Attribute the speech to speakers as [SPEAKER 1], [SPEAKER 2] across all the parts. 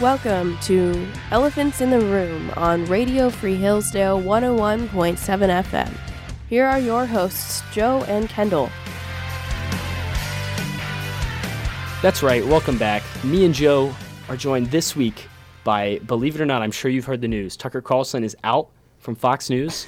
[SPEAKER 1] Welcome to Elephants in the Room on Radio Free Hillsdale 101.7 FM. Here are your hosts, Joe and Kendall.
[SPEAKER 2] That's right. Welcome back. Me and Joe are joined this week by, believe it or not, I'm sure you've heard the news. Tucker Carlson is out from Fox News.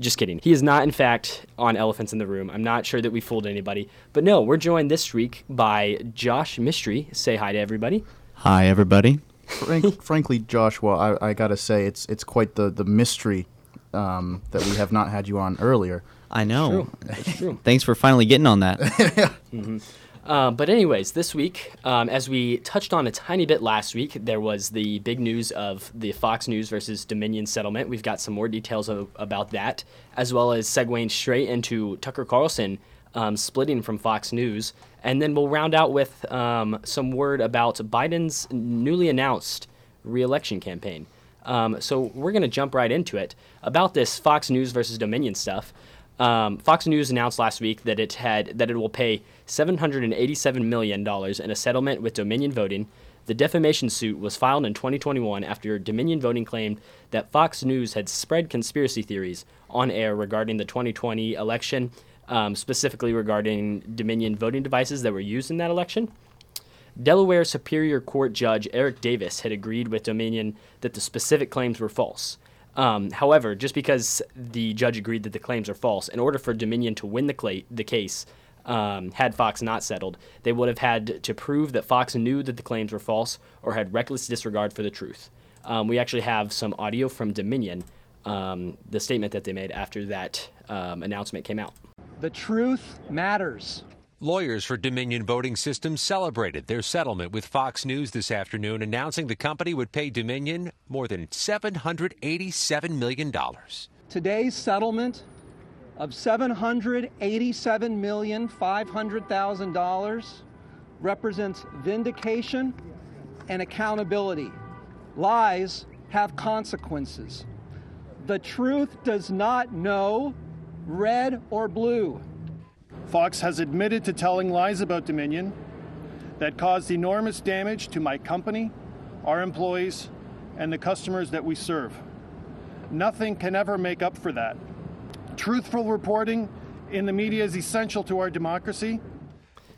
[SPEAKER 2] Just kidding. He is not, in fact, on Elephants in the Room. I'm not sure that we fooled anybody. But no, we're joined this week by Josh Mistry. Say hi to everybody.
[SPEAKER 3] Hi, everybody.
[SPEAKER 4] Frank, frankly, Joshua, I, I gotta say it's it's quite the the mystery um, that we have not had you on earlier.
[SPEAKER 3] I know.
[SPEAKER 2] True. That's true.
[SPEAKER 3] Thanks for finally getting on that.
[SPEAKER 2] Um, but anyways, this week, um, as we touched on a tiny bit last week, there was the big news of the Fox News versus Dominion settlement. We've got some more details of, about that, as well as segueing straight into Tucker Carlson um, splitting from Fox News, and then we'll round out with um, some word about Biden's newly announced reelection campaign. Um, so we're going to jump right into it about this Fox News versus Dominion stuff. Um, Fox News announced last week that it had that it will pay 787 million dollars in a settlement with Dominion Voting. The defamation suit was filed in 2021 after Dominion Voting claimed that Fox News had spread conspiracy theories on air regarding the 2020 election, um, specifically regarding Dominion voting devices that were used in that election. Delaware Superior Court Judge Eric Davis had agreed with Dominion that the specific claims were false. Um, however, just because the judge agreed that the claims are false, in order for Dominion to win the, cla- the case, um, had Fox not settled, they would have had to prove that Fox knew that the claims were false or had reckless disregard for the truth. Um, we actually have some audio from Dominion, um, the statement that they made after that um, announcement came out.
[SPEAKER 5] The truth matters.
[SPEAKER 6] Lawyers for Dominion Voting Systems celebrated their settlement with Fox News this afternoon, announcing the company would pay Dominion more than $787 million.
[SPEAKER 5] Today's settlement of $787,500,000 represents vindication and accountability. Lies have consequences. The truth does not know red or blue.
[SPEAKER 7] Fox has admitted to telling lies about Dominion that caused enormous damage to my company, our employees, and the customers that we serve. Nothing can ever make up for that. Truthful reporting in the media is essential to our democracy.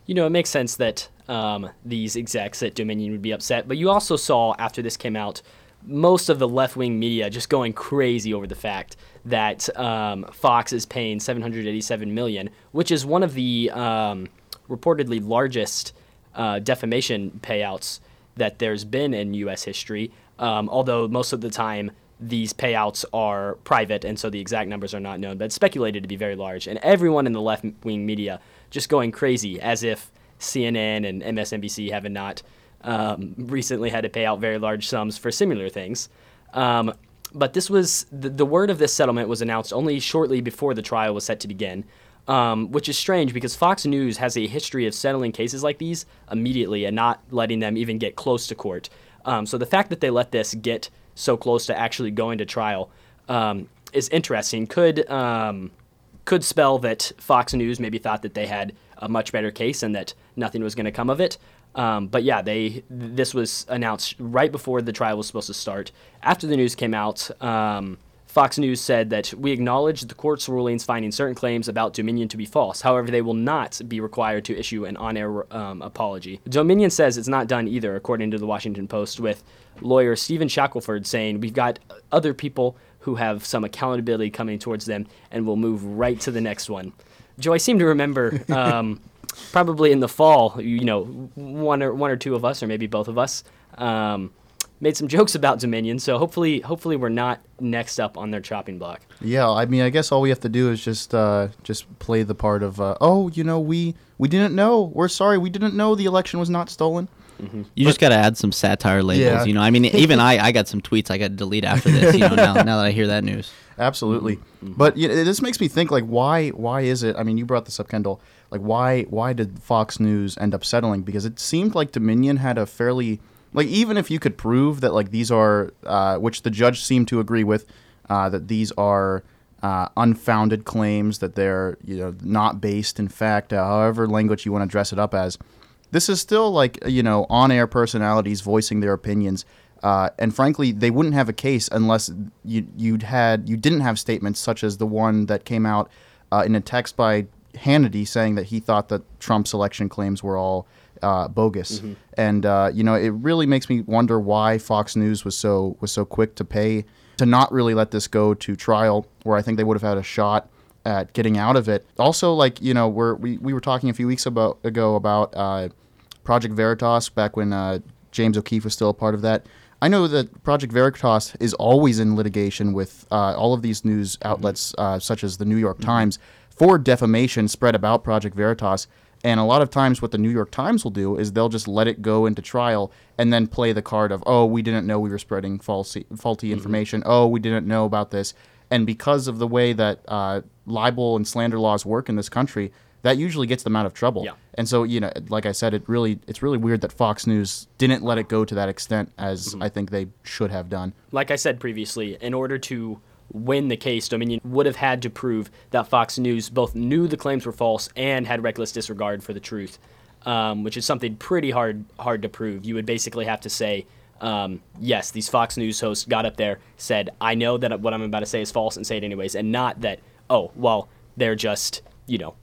[SPEAKER 2] you know, it makes sense that um, these execs at Dominion would be upset. But you also saw after this came out, most of the left wing media just going crazy over the fact that um, Fox is paying 787 million, which is one of the um, reportedly largest uh, defamation payouts that there's been in U.S. history. Um, although most of the time these payouts are private, and so the exact numbers are not known, but speculated to be very large. And everyone in the left wing media just going crazy as if CNN and MSNBC have not um, recently had to pay out very large sums for similar things. Um, but this was the, the word of this settlement was announced only shortly before the trial was set to begin, um, which is strange because Fox News has a history of settling cases like these immediately and not letting them even get close to court. Um, so the fact that they let this get so close to actually going to trial um, is interesting. Could um, could spell that Fox News maybe thought that they had a much better case and that nothing was going to come of it. Um, but yeah, they this was announced right before the trial was supposed to start. After the news came out, um, Fox News said that we acknowledge the court's rulings finding certain claims about Dominion to be false. However, they will not be required to issue an on-air um, apology. Dominion says it's not done either, according to the Washington Post, with lawyer Stephen Shackelford saying we've got other people who have some accountability coming towards them, and we'll move right to the next one. Joe, I seem to remember um, probably in the fall, you know, one or one or two of us, or maybe both of us, um, made some jokes about Dominion. So hopefully, hopefully we're not next up on their chopping block.
[SPEAKER 4] Yeah, I mean, I guess all we have to do is just uh, just play the part of, uh, oh, you know, we we didn't know. We're sorry, we didn't know the election was not stolen.
[SPEAKER 3] You just got to add some satire labels.
[SPEAKER 4] Yeah.
[SPEAKER 3] You know, I mean, even I, I got some tweets I got to delete after this. You know, now, now that I hear that news.
[SPEAKER 4] Absolutely. But you know, this makes me think like why why is it? I mean, you brought this up, Kendall. Like why why did Fox News end up settling? Because it seemed like Dominion had a fairly like even if you could prove that like these are uh, which the judge seemed to agree with uh, that these are uh, unfounded claims that they're you know not based in fact, uh, however language you want to dress it up as. this is still like you know on-air personalities voicing their opinions. Uh, and frankly, they wouldn't have a case unless you you'd had you didn't have statements such as the one that came out uh, in a text by Hannity saying that he thought that Trump's election claims were all uh, bogus.
[SPEAKER 2] Mm-hmm.
[SPEAKER 4] And uh, you know, it really makes me wonder why Fox News was so was so quick to pay to not really let this go to trial, where I think they would have had a shot at getting out of it. Also, like you know, we're, we we were talking a few weeks about, ago about uh, Project Veritas back when uh, James O'Keefe was still a part of that. I know that Project Veritas is always in litigation with uh, all of these news outlets, uh, such as the New York Times, for defamation spread about Project Veritas. And a lot of times, what the New York Times will do is they'll just let it go into trial and then play the card of, oh, we didn't know we were spreading false, faulty information. Oh, we didn't know about this. And because of the way that uh, libel and slander laws work in this country, that usually gets them out of trouble.
[SPEAKER 2] Yeah.
[SPEAKER 4] And so, you know, like I said, it really it's really weird that Fox News didn't let it go to that extent as
[SPEAKER 2] Mm-hmm.
[SPEAKER 4] I think they should have done.
[SPEAKER 2] like I said previously, in order to win the case, Dominion would have had to prove that Fox News both knew the claims were false and had reckless disregard for the truth, um, which is something pretty hard hard to prove. You would basically have to say, um, yes, these Fox News hosts got up there, said, I know that what I'm about to say is false, and say it anyways, and not that, oh, well, they're just, you know,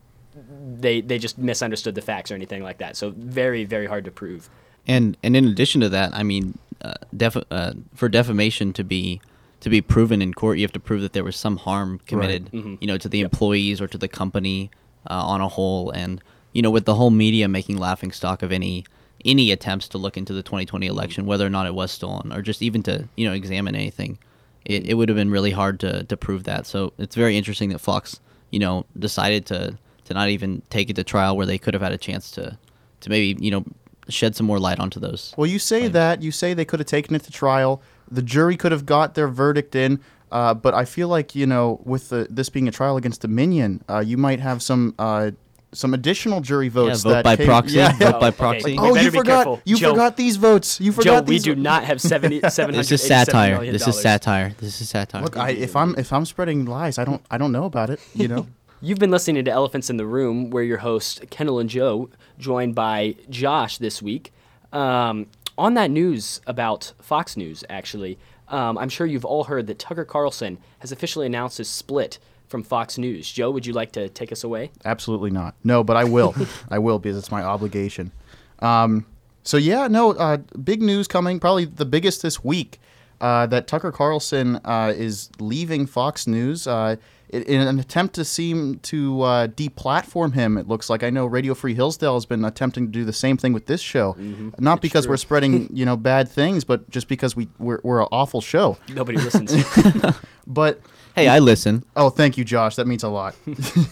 [SPEAKER 2] they they just misunderstood the facts or anything like that. So very very hard to prove.
[SPEAKER 3] And and in addition to that, I mean, uh, def- uh, for defamation to be to be proven in court, you have to prove that there was some harm committed, you know, to the employees or to the company uh, on a whole. And you know, with the whole media making laughing stock of any any attempts to look into the 2020 election, whether or not it was stolen, or just even to you know examine anything, it, it would have been really hard to to prove that. So it's very interesting that Fox, you know, decided to to not even take it to trial where they could have had a chance to to maybe you know shed some more light onto those.
[SPEAKER 4] Well, you say that you say they could have taken it to trial. The jury could have got their verdict in. Uh, but I feel like you know, with the, this being a trial against Dominion, uh, you might have some uh, some additional jury votes.
[SPEAKER 3] Yeah, vote
[SPEAKER 4] that
[SPEAKER 3] by
[SPEAKER 4] came-
[SPEAKER 3] proxy,
[SPEAKER 4] Yeah.
[SPEAKER 3] vote by
[SPEAKER 2] Okay.
[SPEAKER 3] proxy.
[SPEAKER 2] We
[SPEAKER 4] Oh, you forgot!
[SPEAKER 2] careful.
[SPEAKER 4] You
[SPEAKER 2] Joe-
[SPEAKER 4] forgot these votes. You forgot.
[SPEAKER 2] Joe,
[SPEAKER 4] forgot
[SPEAKER 2] we do not have 70,
[SPEAKER 3] This is satire. This is satire. This is satire.
[SPEAKER 4] Look, I, if I'm if I'm spreading lies, I don't I don't know about it. You know.
[SPEAKER 2] You've been listening to Elephants in the Room, where your hosts, Kendall and Joe, joined by Josh this week. Um, on that news about Fox News, actually, um, I'm sure you've all heard that Tucker Carlson has officially announced his split from Fox News. Joe, would you like to take us away?
[SPEAKER 4] Absolutely not. No, but I will. I will because it's my obligation. Um, so yeah, no, uh, big news coming. Probably the biggest this week. Uh, that Tucker Carlson uh, is leaving Fox News uh, in, in an attempt to seem to uh, deplatform him. It looks like I know Radio Free Hillsdale has been attempting to do the same thing with this show. Not because we're spreading you know bad things, but just because we we're, we're an awful show.
[SPEAKER 2] Nobody listens.
[SPEAKER 4] But
[SPEAKER 3] hey, I listen.
[SPEAKER 4] Oh, thank you, Josh. That means a lot.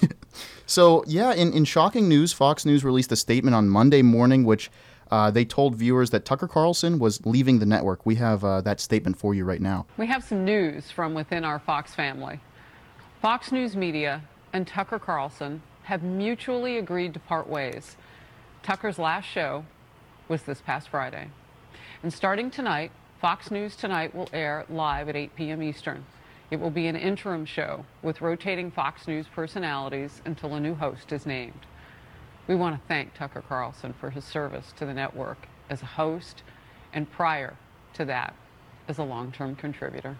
[SPEAKER 4] so, yeah, in, in shocking news, Fox News released a statement on Monday morning, which uh, they told viewers that Tucker Carlson was leaving the network. We have uh, that statement for you right now.
[SPEAKER 8] We have some news from within our Fox family. Fox News Media and Tucker Carlson have mutually agreed to part ways. Tucker's last show was this past Friday. And starting tonight, Fox News Tonight will air live at 8 p.m. Eastern. It will be an interim show with rotating Fox News personalities until a new host is named. We want to thank Tucker Carlson for his service to the network as a host and prior to that as a long-term contributor.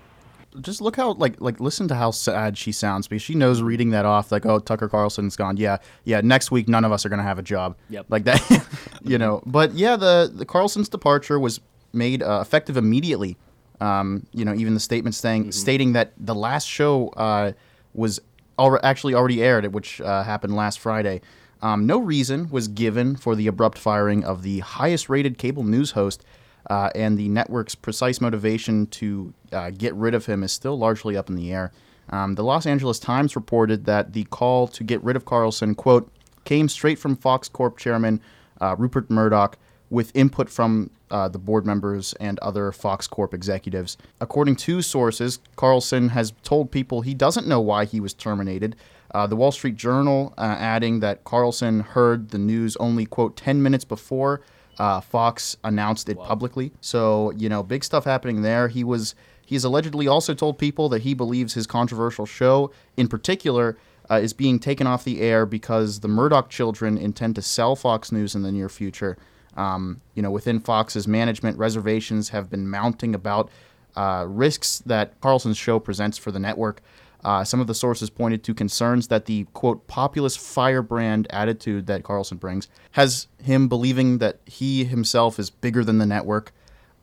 [SPEAKER 4] Just look how like like listen to how sad she sounds because she knows reading that off like oh Tucker Carlson's gone. Yeah yeah next week none of us are gonna have a job.
[SPEAKER 2] Yep.
[SPEAKER 4] like that you know. But yeah the the Carlson's departure was made uh, effective immediately. Um, you know even the statement saying stating that the last show uh, was al- actually already aired which uh, happened last Friday. Um, no reason was given for the abrupt firing of the highest rated cable news host uh, and the network's precise motivation to uh, get rid of him is still largely up in the air. Um, the Los Angeles Times reported that the call to get rid of Carlson, quote, came straight from Fox Corp chairman uh, Rupert Murdoch with input from uh, the board members and other Fox Corp executives. According to sources, Carlson has told people he doesn't know why he was terminated. Uh, the Wall Street Journal uh, adding that Carlson heard the news only, quote, 10 minutes before uh, Fox announced it publicly. So, you know, big stuff happening there. He was he's allegedly also told people that he believes his controversial show in particular uh, is being taken off the air because the Murdoch children intend to sell Fox News in the near future. Um, you know, within Fox's management, reservations have been mounting about uh, risks that Carlson's show presents for the network. Uh, some of the sources pointed to concerns that the quote populist firebrand attitude that Carlson brings has him believing that he himself is bigger than the network.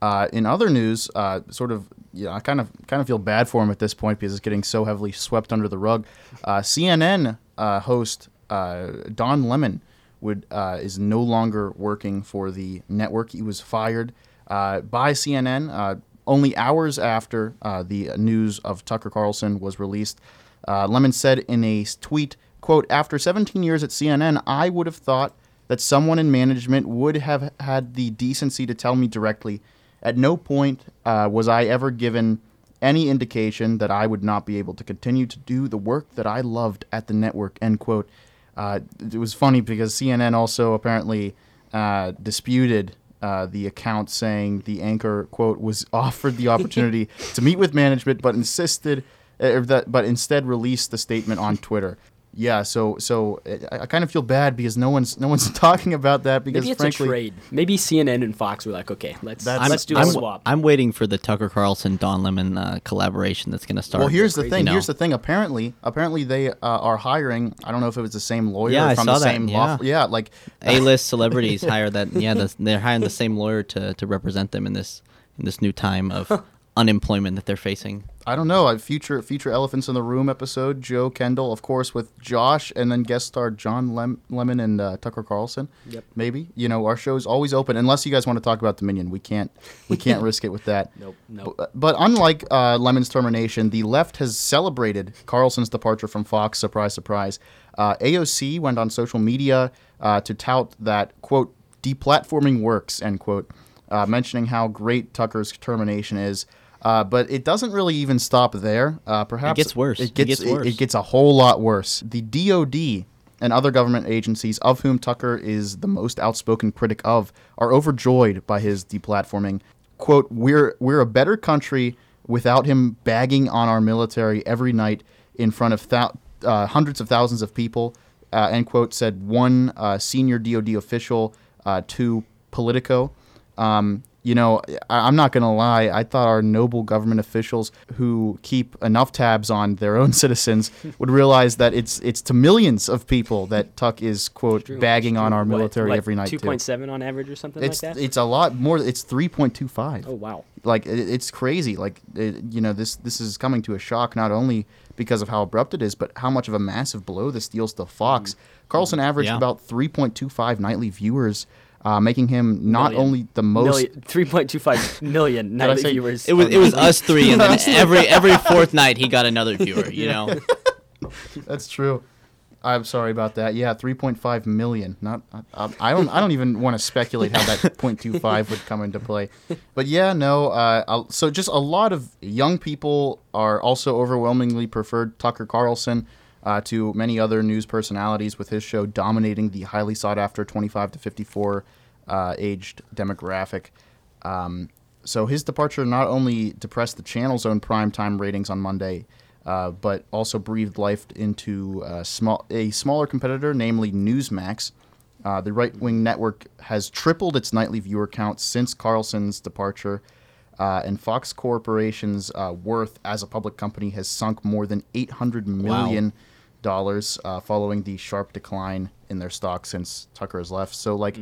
[SPEAKER 4] Uh, in other news, uh, sort of, you know, I kind of kind of feel bad for him at this point because it's getting so heavily swept under the rug. Uh, CNN uh, host uh, Don Lemon would is no longer working for the network. He was fired by CNN only hours after uh, the news of Tucker Carlson was released. Uh, Lemon said in a tweet, quote, After 17 years at CNN, I would have thought that someone in management would have had the decency to tell me directly. At no point uh, was I ever given any indication that I would not be able to continue to do the work that I loved at the network, end quote. Uh, it was funny because CNN also apparently uh, disputed uh, the account saying the anchor quote was offered the opportunity to meet with management, but insisted uh, that but instead released the statement on Twitter yeah, so so I, I, kind of feel bad because no one's no one's talking about that because
[SPEAKER 2] maybe it's
[SPEAKER 4] frankly,
[SPEAKER 2] a trade. Maybe CNN and Fox were like, okay, let's
[SPEAKER 3] I'm,
[SPEAKER 2] let's do a
[SPEAKER 3] I'm,
[SPEAKER 2] swap.
[SPEAKER 3] I'm waiting for the Tucker Carlson Don Lemon uh, collaboration that's going to start.
[SPEAKER 4] Well, here's the
[SPEAKER 3] crazy.
[SPEAKER 4] thing.
[SPEAKER 3] You?
[SPEAKER 4] Here's the thing. Apparently, apparently they uh, are hiring. I don't know if it was the same lawyer
[SPEAKER 3] Yeah,
[SPEAKER 4] from
[SPEAKER 3] I
[SPEAKER 4] the
[SPEAKER 3] saw that,
[SPEAKER 4] same
[SPEAKER 3] yeah.
[SPEAKER 4] law. Yeah, like
[SPEAKER 3] A-list celebrities hire that. Yeah, the, they're hiring the same lawyer to, to represent them in this in this new time of unemployment that they're facing.
[SPEAKER 4] I don't know. A future future Elephants in the Room episode. Joe Kendall, of course, with Josh, and then guest star John Lem- Lemon and uh, Tucker Carlson.
[SPEAKER 2] Yep.
[SPEAKER 4] Maybe you know our show is always open unless you guys want to talk about Dominion. We can't we can't risk it with that.
[SPEAKER 2] Nope, nope.
[SPEAKER 4] But, but unlike uh, Lemon's termination, the left has celebrated Carlson's departure from Fox. Surprise, surprise. Uh, AOC went on social media uh, to tout that quote deplatforming works end quote, uh, mentioning how great Tucker's termination is. Uh, but it doesn't really even stop there. Uh, perhaps it
[SPEAKER 3] gets worse.
[SPEAKER 4] It
[SPEAKER 3] It
[SPEAKER 4] gets,
[SPEAKER 3] gets
[SPEAKER 4] it-
[SPEAKER 3] worse.
[SPEAKER 4] It, gets a whole lot worse. The DoD and other government agencies, of whom Tucker is the most outspoken critic of, are overjoyed by his deplatforming. "Quote: We're we're a better country without him bagging on our military every night in front of thou- uh, hundreds of thousands of people." Uh, end quote. Said one uh, senior DoD official uh, to Politico. Um, you know, I, I'm not going to lie. I thought our noble government officials who keep enough tabs on their own citizens would realize that it's it's to millions of people that Tuck is quote
[SPEAKER 2] True,
[SPEAKER 4] bagging on our military
[SPEAKER 2] like
[SPEAKER 4] every night. too.
[SPEAKER 2] 2.7 on average or something
[SPEAKER 4] It's
[SPEAKER 2] like that.
[SPEAKER 4] it's a lot more. It's three point two five.
[SPEAKER 2] oh wow.
[SPEAKER 4] Like it, it's crazy. Like it, you know, this this is coming to a shock not only because of how abrupt it is, but how much of a massive blow this deals to Fox.
[SPEAKER 2] Mm.
[SPEAKER 4] Carlson averaged
[SPEAKER 3] Yeah.
[SPEAKER 4] about three point two five nightly viewers. Uh, making him not
[SPEAKER 2] Million.
[SPEAKER 4] only the most
[SPEAKER 2] 3.25 million
[SPEAKER 4] I
[SPEAKER 2] nightly
[SPEAKER 4] say-
[SPEAKER 2] viewers.
[SPEAKER 3] It was it was us three, and then every every fourth night he got another viewer. You know,
[SPEAKER 4] That's true. I'm sorry about that. Yeah, 3.5 million. Not I, I don't I don't even want to speculate how that 0.25 would come into play. But yeah, no. Uh, so just a lot of young people are also overwhelmingly preferred Tucker Carlson uh, to many other news personalities, with his show dominating the highly sought after 25 to 54 uh, aged demographic. Um, so his departure not only depressed the channel's own primetime ratings on Monday, uh, but also breathed life into uh, small, a smaller competitor, namely Newsmax. Uh, the right wing network has tripled its nightly viewer count since Carlson's departure, uh, and Fox Corporation's uh, worth as a public company has sunk more than $800 million dollars uh, following the sharp decline in their stock since Tucker has left. So like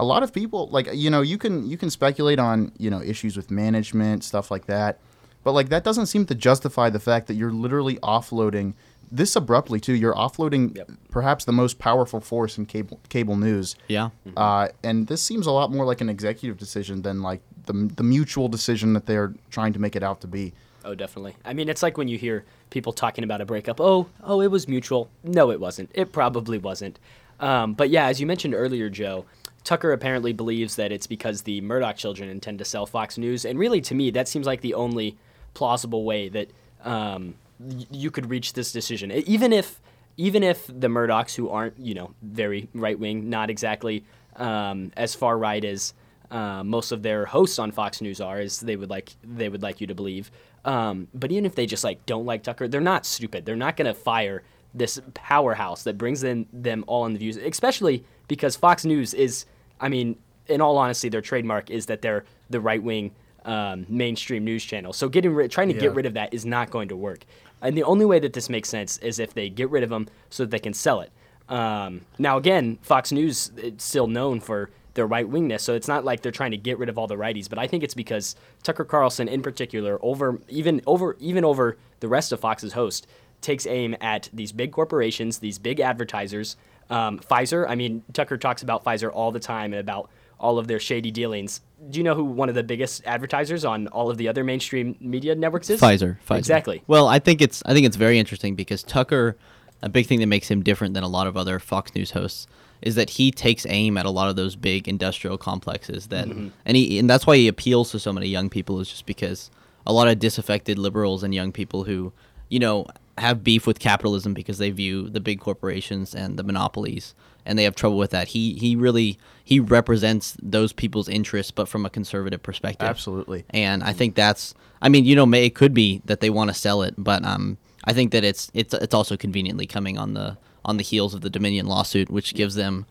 [SPEAKER 4] a lot of people like you know you can you can speculate on you know issues with management stuff like that, but like that doesn't seem to justify the fact that you're literally offloading this abruptly too. You're offloading
[SPEAKER 2] Yep.
[SPEAKER 4] perhaps the most powerful force in cable cable news.
[SPEAKER 3] yeah.
[SPEAKER 4] Uh, and this seems a lot more like an executive decision than like the, the mutual decision that they're trying to make it out to be.
[SPEAKER 2] Oh, definitely. I mean, it's like when you hear people talking about a breakup. Oh, oh, it was mutual. No, it wasn't. It probably wasn't. Um, but yeah, as you mentioned earlier, Joe, Tucker apparently believes that it's because the Murdoch children intend to sell Fox News, and really, to me, that seems like the only plausible way that um, y- you could reach this decision. Even if, even if the Murdochs, who aren't, you know, very right wing, not exactly um, as far right as uh, most of their hosts on Fox News are, as they would like they would like you to believe. Um, but even if they just like don't like Tucker, they're not stupid. They're not going to fire this powerhouse that brings in them all in the views, especially because Fox News is, I mean, in all honesty, their trademark is that they're the right wing um, mainstream news channel. So getting rid, trying to
[SPEAKER 4] Yeah.
[SPEAKER 2] get rid of that is not going to work. And the only way that this makes sense is if they get rid of them so that they can sell it. Um, now, again, Fox News it's still known for their right wingness, so it's not like they're trying to get rid of all the righties. But I think it's because Tucker Carlson, in particular, over even over even over the rest of Fox's host, takes aim at these big corporations, these big advertisers. Um, Pfizer, I mean, Tucker talks about Pfizer all the time and about all of their shady dealings. Do you know who one of the biggest advertisers on all of the other mainstream media networks is?
[SPEAKER 3] Pfizer, Pfizer.
[SPEAKER 2] Exactly.
[SPEAKER 3] Well, I think it's I think it's very interesting because Tucker, a big thing that makes him different than a lot of other Fox News hosts is that he takes aim at a lot of those big industrial complexes that
[SPEAKER 2] Mm-hmm.
[SPEAKER 3] and he and that's why he appeals to so many young people is just because a lot of disaffected liberals and young people who, you know, have beef with capitalism because they view the big corporations and the monopolies and they have trouble with that. He he really he represents those people's interests but from a conservative perspective.
[SPEAKER 4] Absolutely.
[SPEAKER 3] And I think that's I mean, you know, may it could be that they want to sell it, but um I think that it's it's it's also conveniently coming on the on the heels of the Dominion lawsuit, which gives them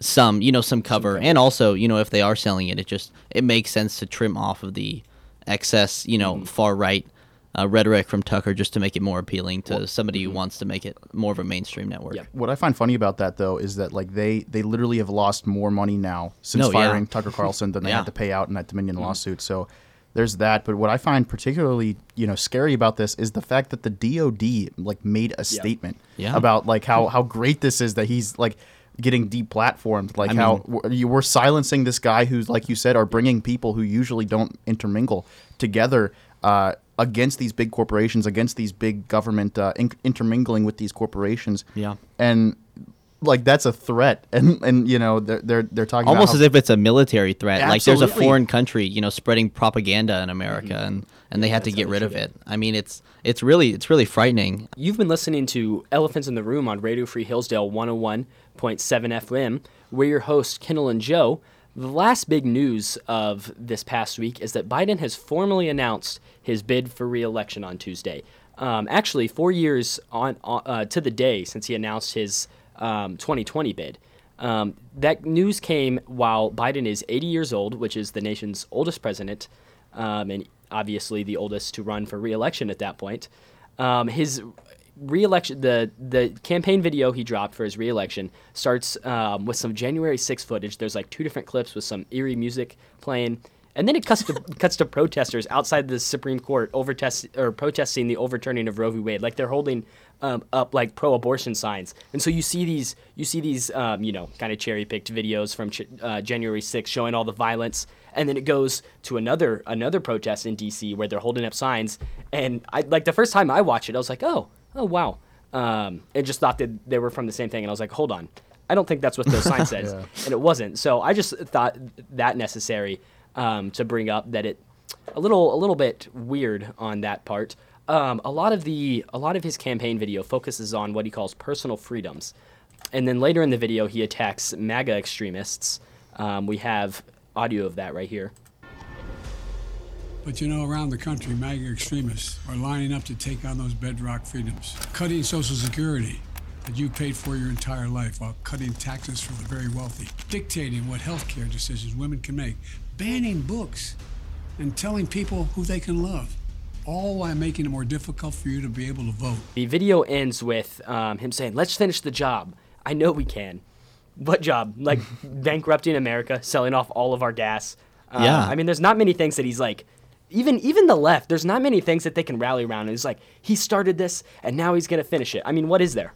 [SPEAKER 3] some, you know, some cover. And also, you know, if they are selling it, it just it makes sense to trim off of the excess, you know, mm-hmm. far right uh, rhetoric from Tucker just to make it more appealing to somebody who mm-hmm. wants to make it more of a mainstream network.
[SPEAKER 2] Yep.
[SPEAKER 4] What I find funny about that though is that like they they literally have lost more money now since
[SPEAKER 3] No, yeah.
[SPEAKER 4] firing Tucker Carlson than they
[SPEAKER 3] Yeah.
[SPEAKER 4] had to pay out in that Dominion mm-hmm. lawsuit. So there's that. But what I find particularly you know scary about this is the fact that the DoD like made a statement
[SPEAKER 3] Yeah.
[SPEAKER 4] about like how how great this is that he's like getting deplatformed like how we're, you we're silencing this guy who's like you said are bringing people who usually don't intermingle together uh, against these big corporations against these big government uh, in- intermingling with these corporations
[SPEAKER 3] Yeah.
[SPEAKER 4] and like that's a threat and and you know they're they're, they're talking
[SPEAKER 3] Almost
[SPEAKER 4] about
[SPEAKER 3] as if it's a military threat. Like there's a foreign country, you know, spreading propaganda in America,
[SPEAKER 2] Mm-hmm.
[SPEAKER 3] and and they had to get rid of it. I mean, it's it's really it's really frightening.
[SPEAKER 2] You've been listening to Elephants in the Room on Radio Free Hillsdale 101.7 FM. We're your hosts, Kendall and Joe. The last big news of this past week is that Biden has formally announced his bid for re-election on Tuesday. Um, actually, four years on uh, to the day since he announced his um, 2020 bid. Um, that news came while Biden is 80 years old, which is the nation's oldest president, um, and obviously the oldest to run for re-election at that point. Um, his re-election, the the campaign video he dropped for his re-election starts um, with some January 6 footage. There's like two different clips with some eerie music playing, and then it cuts to cuts to protesters outside the Supreme Court over test, or protesting the overturning of Roe v. Wade. Like they're holding um, up like pro-abortion signs, and so you see these you see these um, you know kind of cherry-picked videos from ch- uh, January 6th showing all the violence, and then it goes to another another protest in D.C. where they're holding up signs, and I like the first time I watched it, I was like, oh oh wow, um, and just thought that they were from the same thing, and I was like, hold on. I don't think that's what those signs says, and it wasn't. So I just thought that necessary um, to bring up that it a little a little bit weird on that part. Um, a lot of the a lot of his campaign video focuses on what he calls personal freedoms, and then later in the video he attacks MAGA extremists. Um, we have audio of that right here.
[SPEAKER 9] But you know, around the country, MAGA extremists are lining up to take on those bedrock freedoms, cutting Social Security that you paid for your entire life while cutting taxes for the very wealthy, dictating what health care decisions women can make, banning books, and telling people who they can love, all while making it more difficult for you to be able to vote.
[SPEAKER 2] The video ends with um, him saying, "Let's finish the job. I know we can." What job? Like bankrupting America, selling off all of our gas. Uh,
[SPEAKER 3] Yeah.
[SPEAKER 2] I mean, there's not many things that he's like. Even even the left, there's not many things that they can rally around. And he's like, he started this, and now he's gonna finish it. I mean, what is there?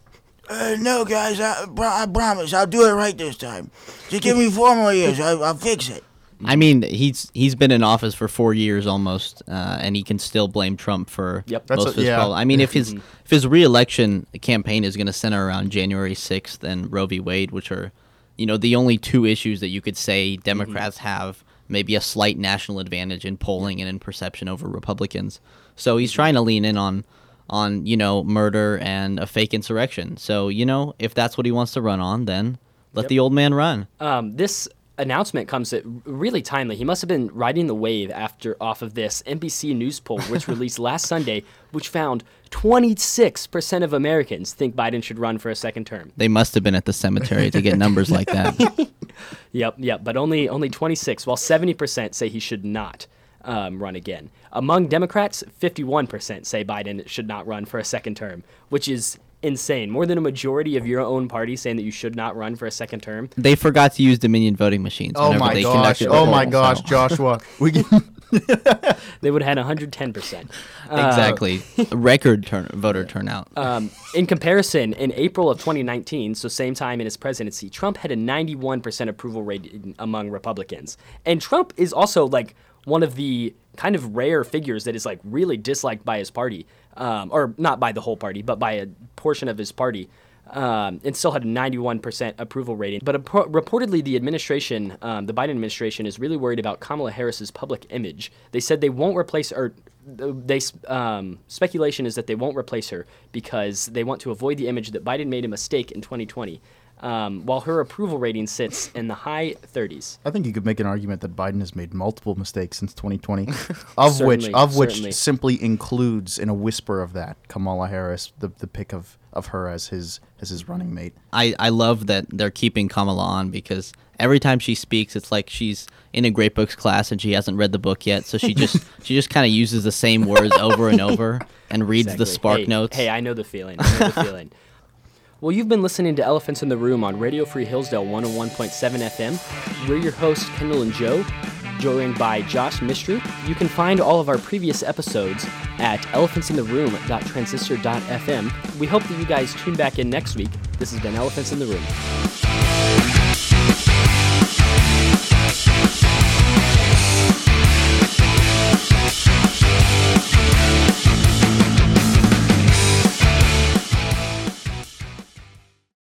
[SPEAKER 10] Uh, no, guys, I, I promise I'll do it right this time. Just give me four more years. I, I'll fix it.
[SPEAKER 3] I mean, he's he's been in office for four years almost, uh, and he can still blame Trump for
[SPEAKER 2] Yep.
[SPEAKER 3] Most
[SPEAKER 4] a-
[SPEAKER 3] of his
[SPEAKER 4] yeah.
[SPEAKER 3] problems. I mean, if his if his reelection campaign is going to center around January sixth and Roe v. Wade, which are, you know, the only two issues that you could say Democrats have maybe a slight national advantage in polling and in perception over Republicans. So he's trying to lean in on on you know murder and a fake insurrection. So you know, if that's what he wants to run on, then let the old man run.
[SPEAKER 2] Um, this announcement comes at really timely. He must have been riding the wave after off of this NBC News poll, which released last Sunday, which found 26% of Americans think Biden should run for a second term.
[SPEAKER 3] They must have been at the cemetery to get numbers like that.
[SPEAKER 2] Yep, yep, but only only 26, while 70% say he should not um, run again. Among Democrats, 51% say Biden should not run for a second term, which is insane. More than a majority of your own party saying that you should not run for a second term.
[SPEAKER 3] They forgot to use Dominion voting machines.
[SPEAKER 4] Oh my
[SPEAKER 3] they
[SPEAKER 4] gosh!
[SPEAKER 3] conducted the
[SPEAKER 4] Oh my gosh,
[SPEAKER 3] so-
[SPEAKER 4] Joshua. We get,
[SPEAKER 2] They would have had 110%.
[SPEAKER 3] exactly. Record turn voter turnout.
[SPEAKER 2] Um, in comparison, in April of 2019, so same time in his presidency, Trump had a 91% approval rate among Republicans. And Trump is also like one of the kind of rare figures that is like really disliked by his party, um, or not by the whole party, but by a portion of his party. Um, and still had a 91% approval rating. But appro- reportedly, the administration, um, the Biden administration, is really worried about Kamala Harris's public image. They said they won't replace, or they um, speculation is that they won't replace her because they want to avoid the image that Biden made a mistake in 2020. Um, while her approval rating sits in the high 30s.
[SPEAKER 4] I think you could make an argument that Biden has made multiple mistakes since 2020, of which of which
[SPEAKER 2] certainly.
[SPEAKER 4] simply includes, in a whisper of that, Kamala Harris, the the pick of, of her as his as his running mate.
[SPEAKER 3] I, I love that they're keeping Kamala on because every time she speaks, it's like she's in a great books class and she hasn't read the book yet, so she just she just kind of uses the same words over and over and reads the spark
[SPEAKER 2] hey,
[SPEAKER 3] notes.
[SPEAKER 2] Hey, I know the feeling. I know the feeling. Well, you've been listening to Elephants in the Room on Radio Free Hillsdale 101.7 FM. We're your hosts, Kendall and Joe, joined by Josh Mistry. You can find all of our previous episodes at elephantsintheroom.transistor.fm. We hope that you guys tune back in next week. This has been Elephants in the Room.